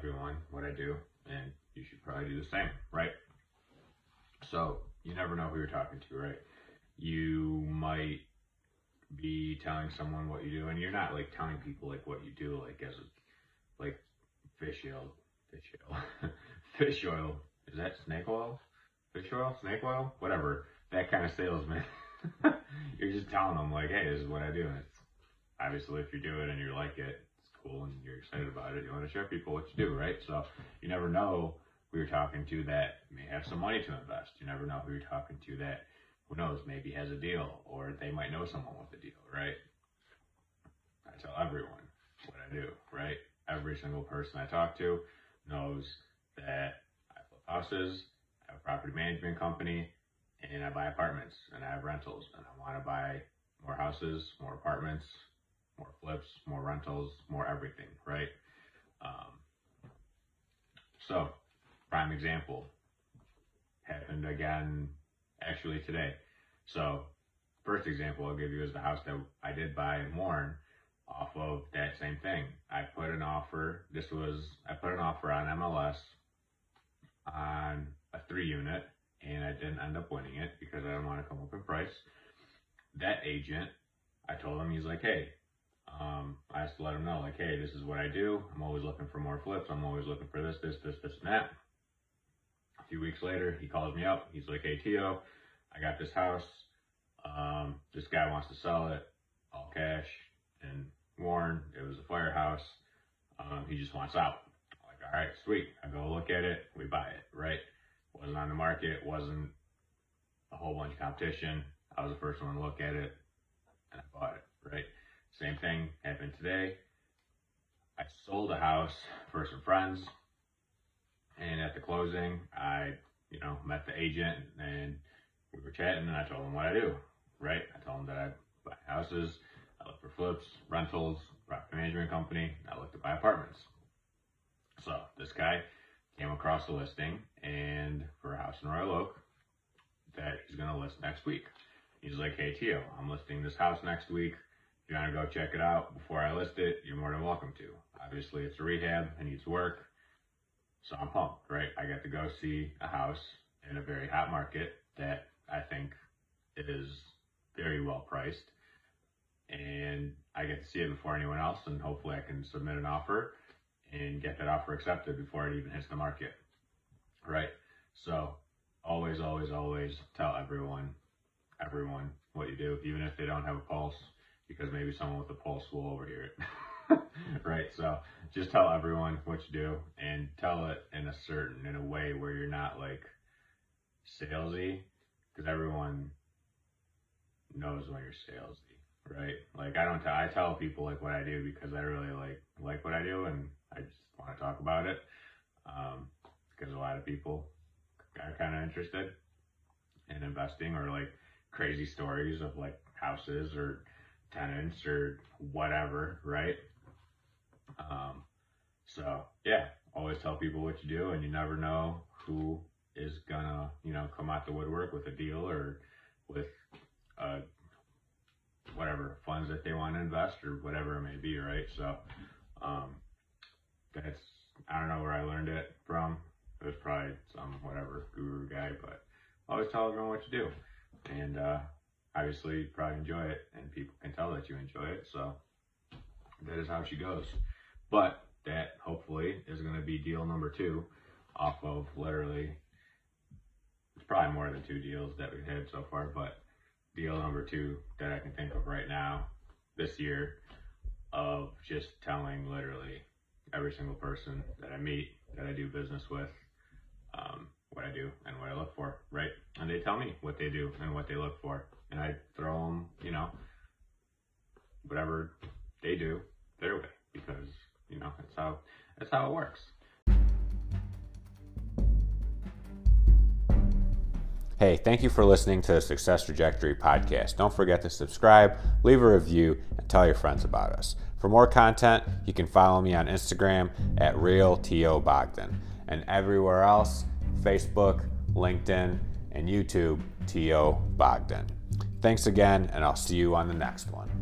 Everyone what I do, and you should probably do the same, right? So, you never know who you're talking to, right? You might be telling someone what you do, and you're not like telling people like what you do, like as a, like fish oil, fish oil, fish oil. Is that snake oil? Fish oil, snake oil, whatever. That kind of salesman. you're just telling them like, hey, this is what I do. And it's obviously if you do it and you like it, cool and you're excited about it. You want to show people what you do, right? So you never know who you're talking to that may have some money to invest. You never know who you're talking to that who knows, maybe has a deal or they might know someone with a deal, right? I tell everyone what I do, right? Every single person I talk to knows that I flip houses, I have a property management company, and I buy apartments and I have rentals and I want to buy more houses, more apartments, more flips, more rentals, more everything, right? Um, so, prime example happened again actually today. So, first example I'll give you is the house that I did buy in Warren off of that same thing. I put an offer, this was, I put an offer on MLS on a three unit and I didn't end up winning it because I didn't want to come up in price. That agent, I told him, he's like, hey, um, I to let him know, like, hey, this is what I do. I'm always looking for more flips. I'm always looking for this, this, this, this, and that. A few weeks later, he calls me up. He's like, hey, Tio, I got this house. Um, this guy wants to sell it, all cash. And Warren, it was a firehouse. Um, he just wants out. I'm like, all right, sweet. I go look at it. We buy it, right? wasn't on the market, wasn't a whole bunch of competition. I was the first one to look at it and I bought it, right? Same thing happened today. I sold a house for some friends and at the closing, I, you know, met the agent and we were chatting and I told him what I do, right? I told him that I buy houses, I look for flips, rentals, property management company, I look to buy apartments. So this guy came across a listing and for a house in Royal Oak that he's going to list next week. He's like, hey, Tio, I'm listing this house next week. You want to go check it out before I list it, you're more than welcome to. Obviously, it's a rehab, it needs work. So I'm pumped, right? I got to go see a house in a very hot market that I think is very well priced. And I get to see it before anyone else, and hopefully I can submit an offer and get that offer accepted before it even hits the market. Right? So always, always, always tell everyone, everyone what you do, even if they don't have a pulse, because maybe someone with a pulse will overhear it. right? So just tell everyone what you do and tell it in a certain, in a way where you're not like salesy, because everyone knows when you're salesy right? Like I don't I tell people like what I do because I really like like what I do and I just want to talk about it um, because a lot of people are kind of interested in investing or like crazy stories of like houses or tenants or whatever, right? Um, so yeah, always tell people what you do, and you never know who is gonna you know come out the woodwork with a deal or with a whatever funds that they want to invest or whatever it may be, right? So um, that's I don't know where I learned it from. It was probably some whatever guru guy, but always tell everyone what you do, and uh, obviously you probably enjoy it, can tell that you enjoy it. So that is how she goes. But that hopefully is going to be deal number two off of literally it's probably more than two deals that we've had so far, but deal number two that I can think of right now this year of just telling literally every single person that I meet, that I do business with, um, what I do and what I look for, right? And they tell me what they do and what they look for. And I throw them, you know, whatever they do their way because You know, that's how that's how it works. Hey, thank you for listening to the Success Trajectory podcast. Don't forget to subscribe, leave a review, and tell your friends about us. For more content, you can follow me on Instagram at RealTOBogdan and everywhere else Facebook, LinkedIn, and YouTube, T.O. Bogdan. Thanks again, and I'll see you on the next one.